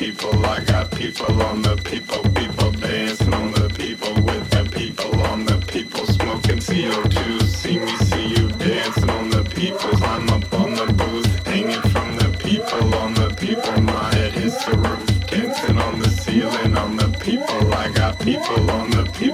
people. I got people on the people, people dancing on the people with the people on the people smoking CO2. See me, see you dancing on the people. Climb up on the booth, hanging from the people on the people. My head hits the roof, dancing on the ceiling on the people. I got people on the people.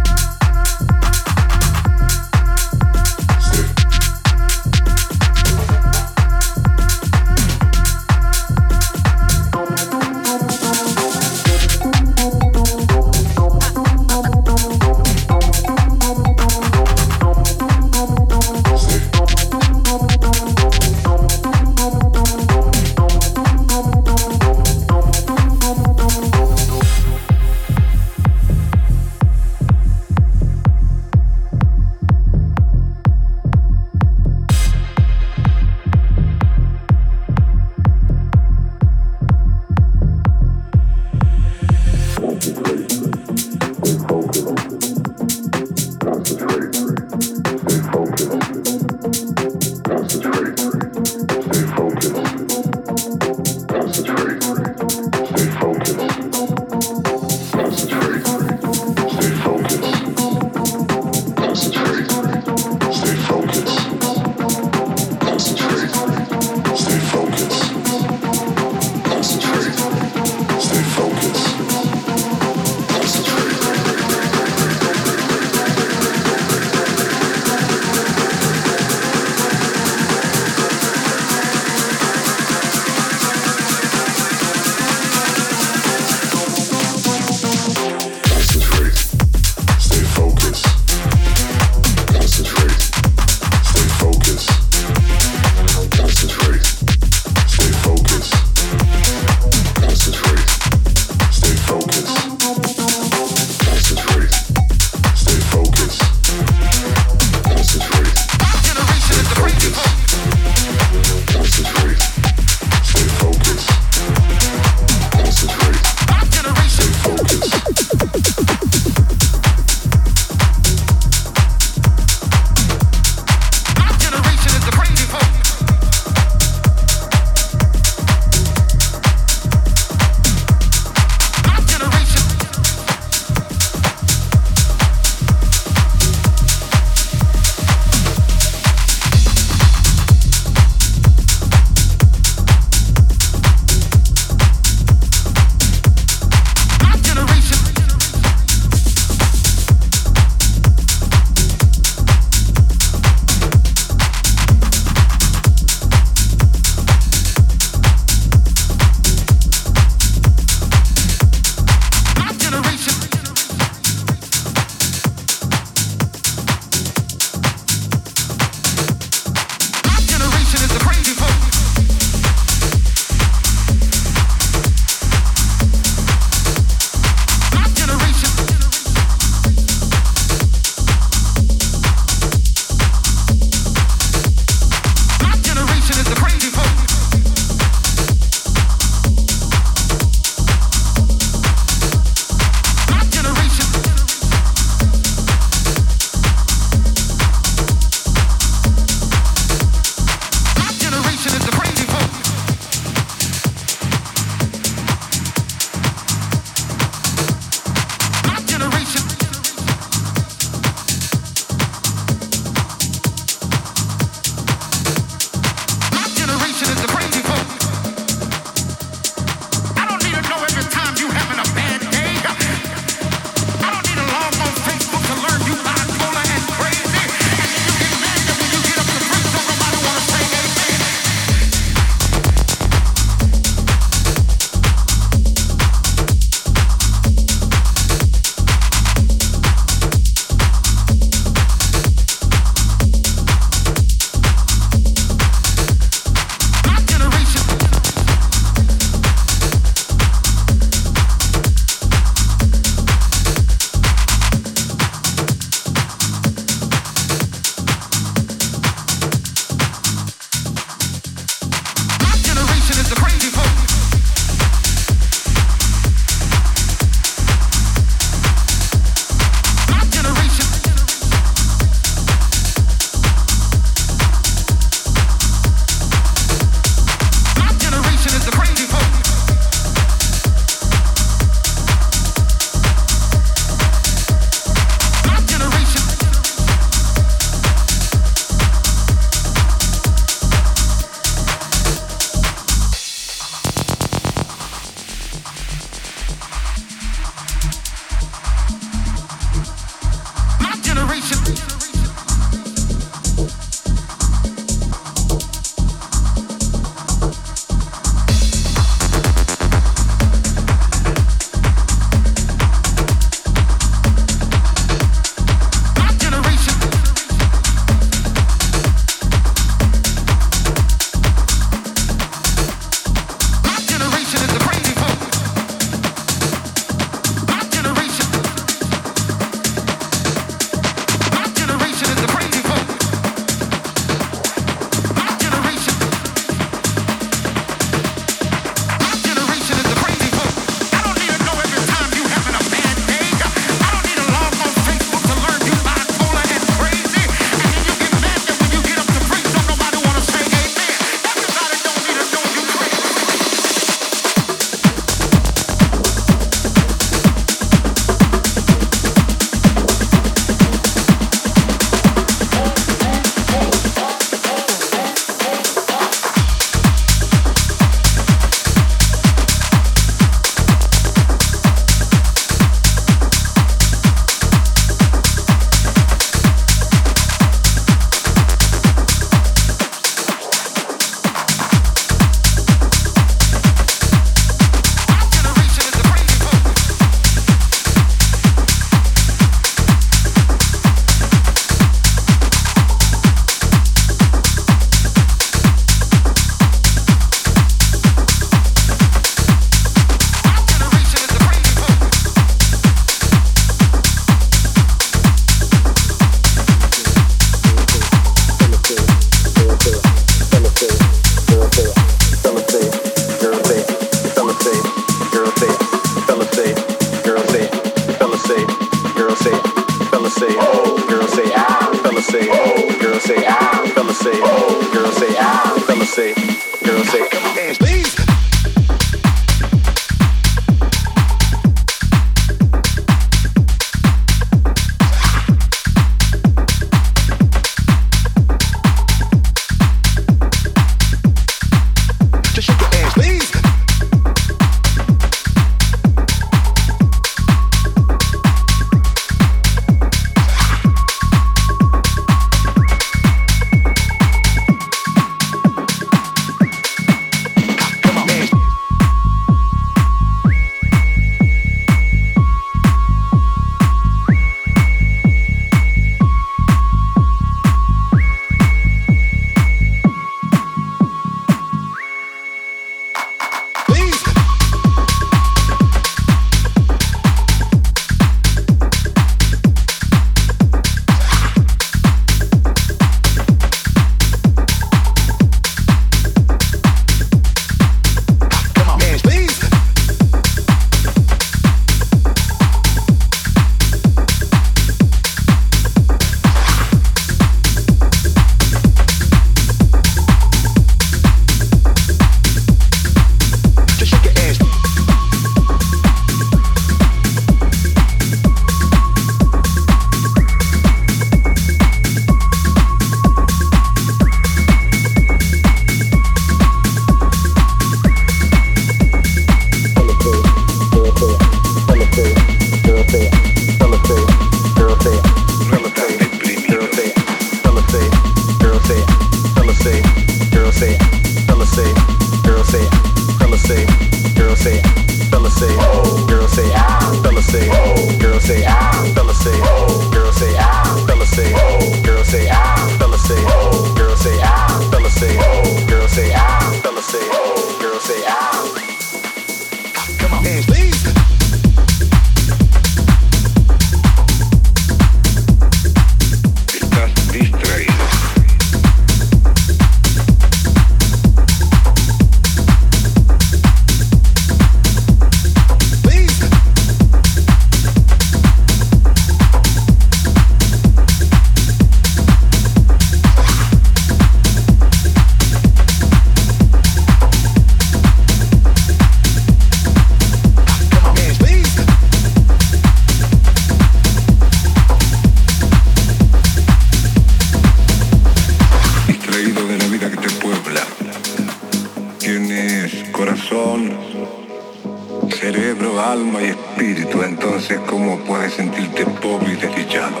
sé cómo puedes sentirte pobre y desdichado.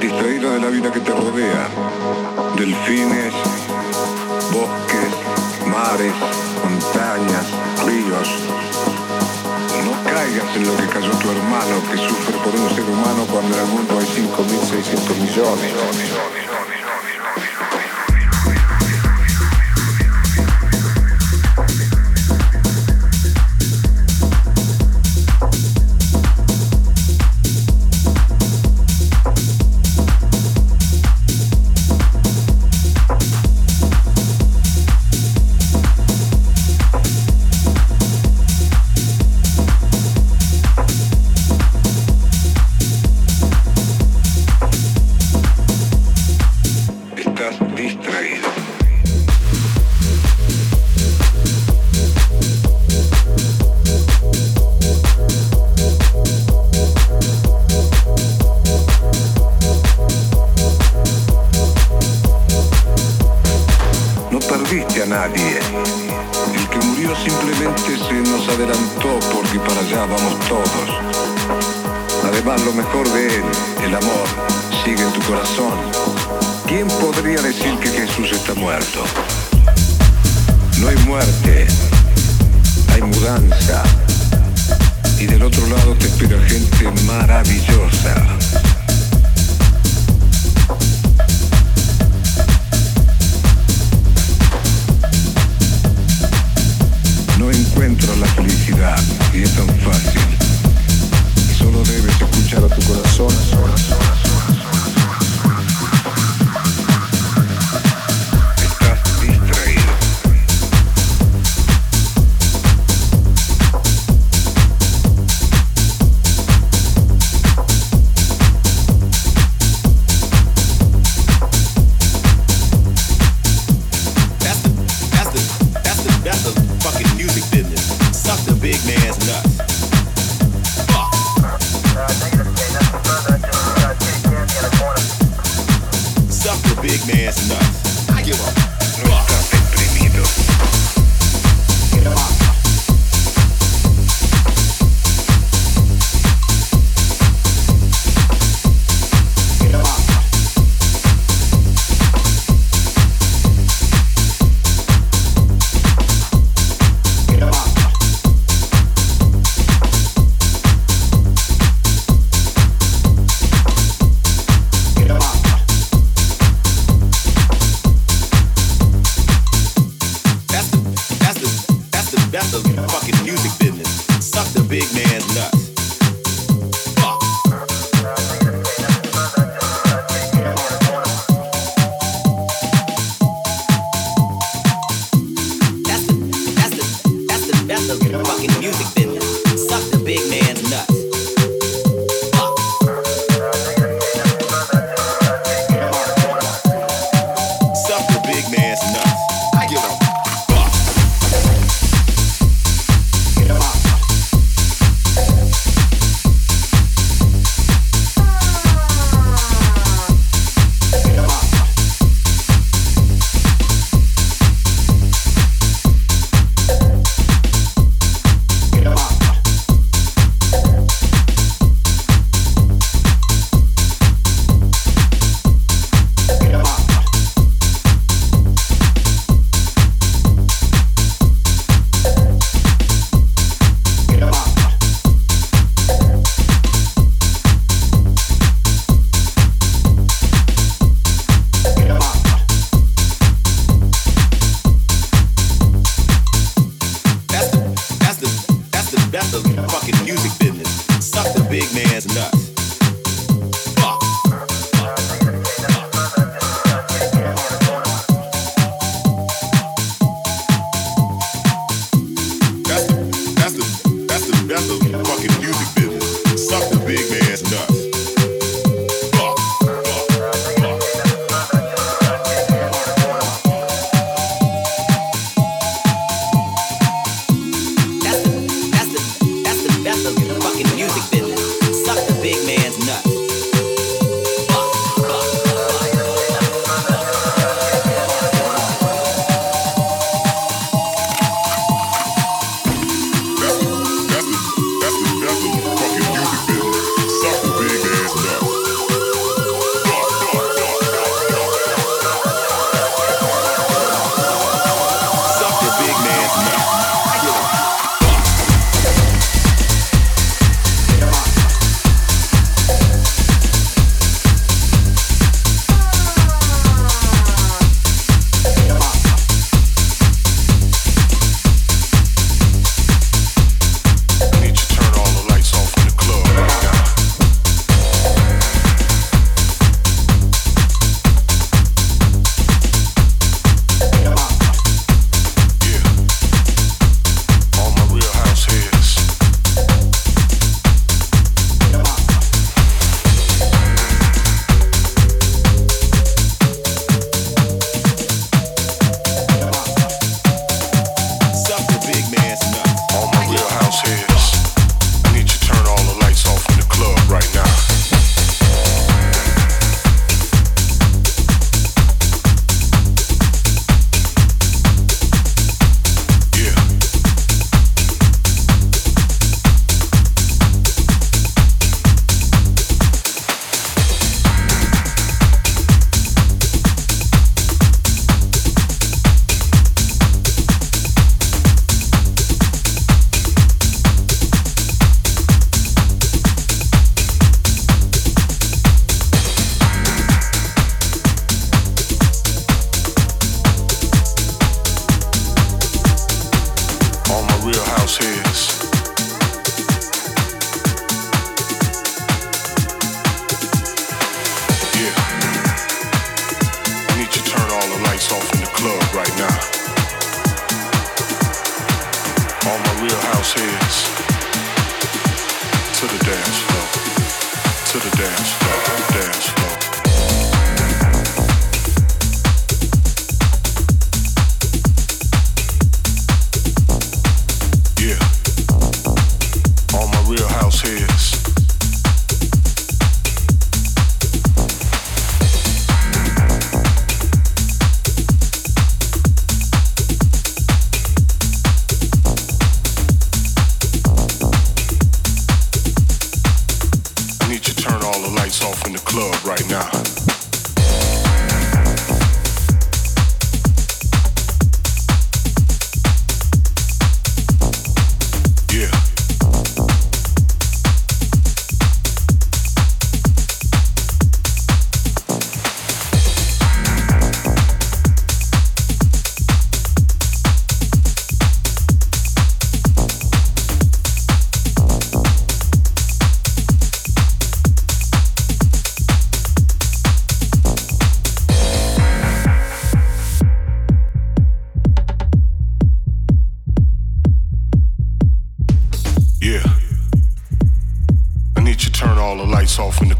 Distraído de la vida que te rodea, delfines, bosques, mares, montañas, ríos. No caigas en lo que cayó tu hermano que sufre por un ser humano cuando en el mundo hay 5.600 millones. millones.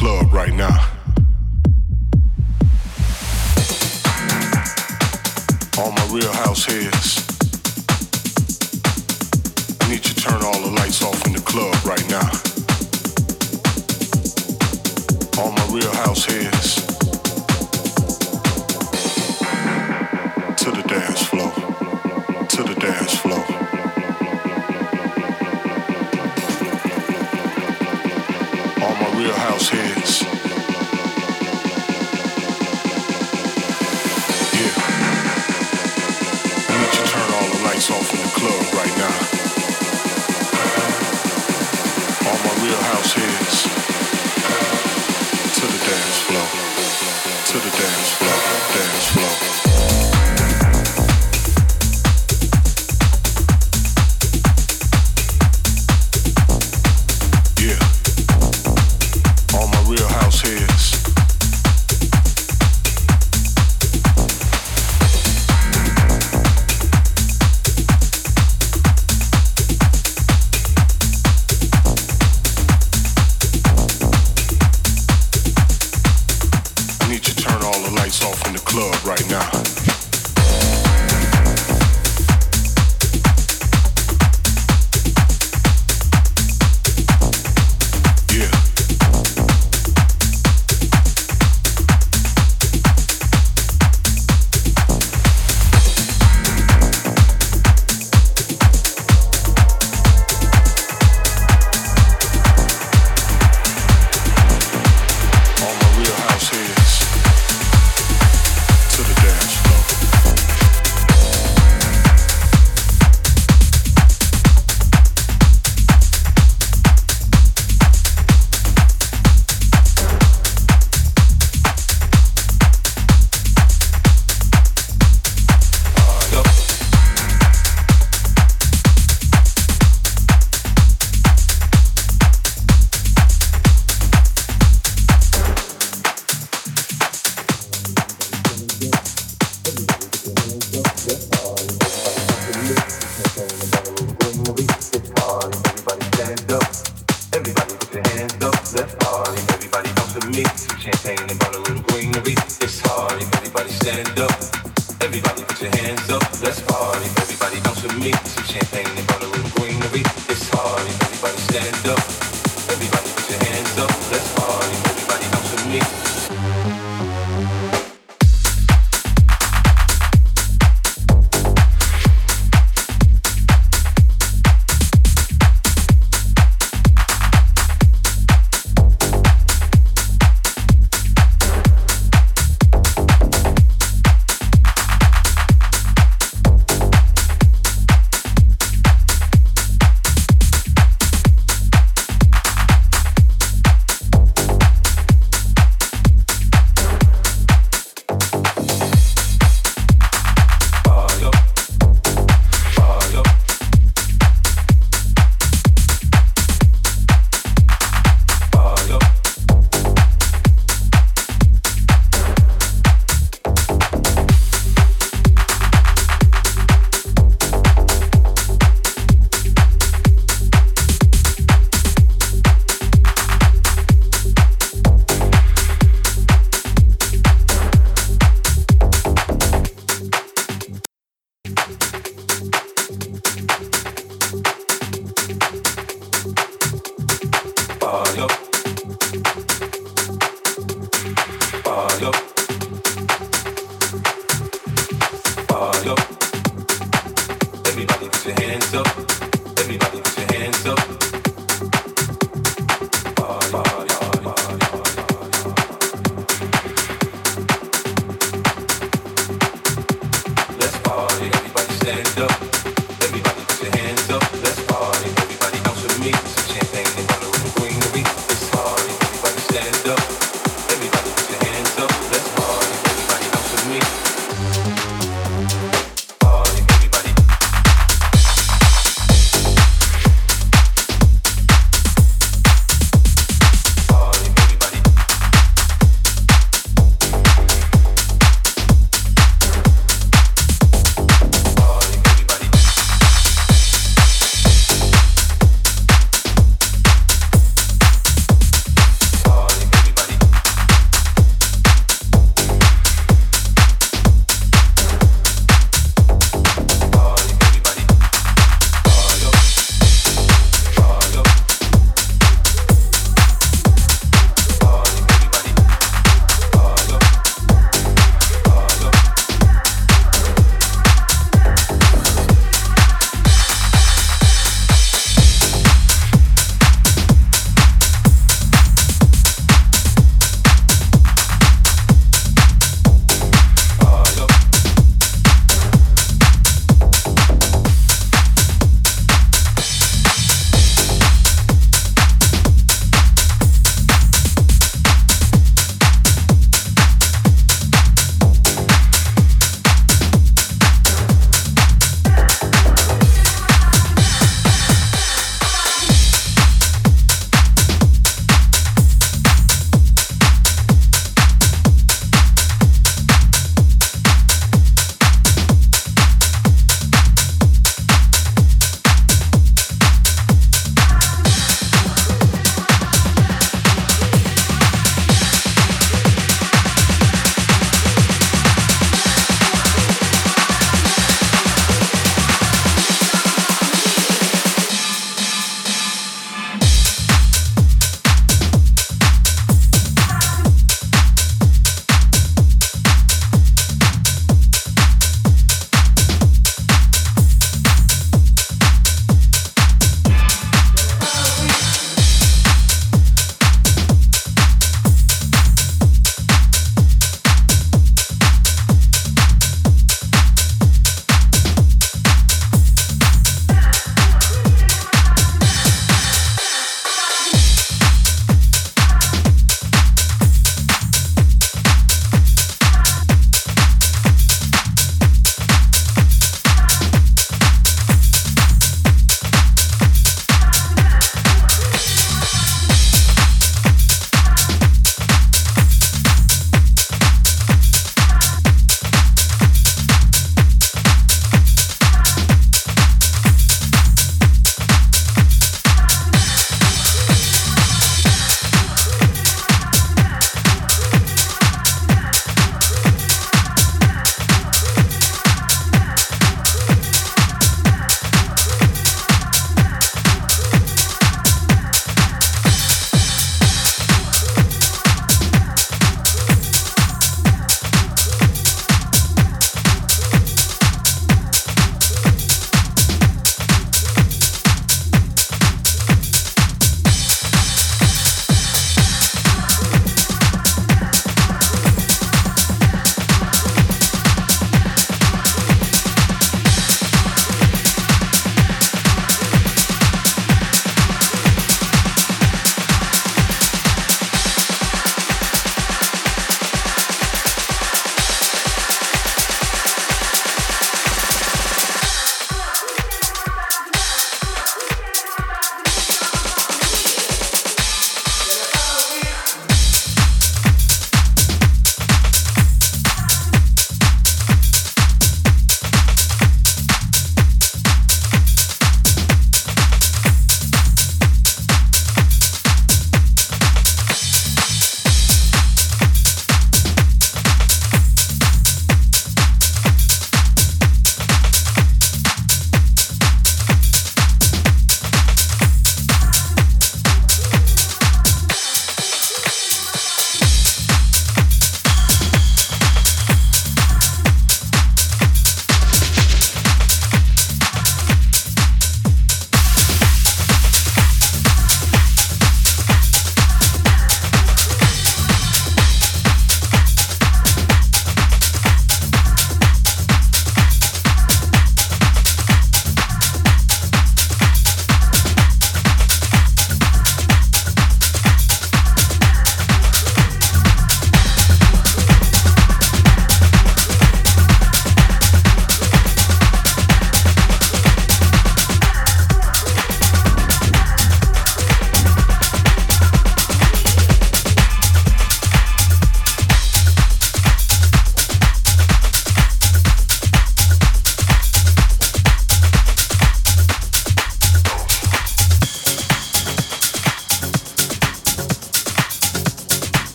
club right now.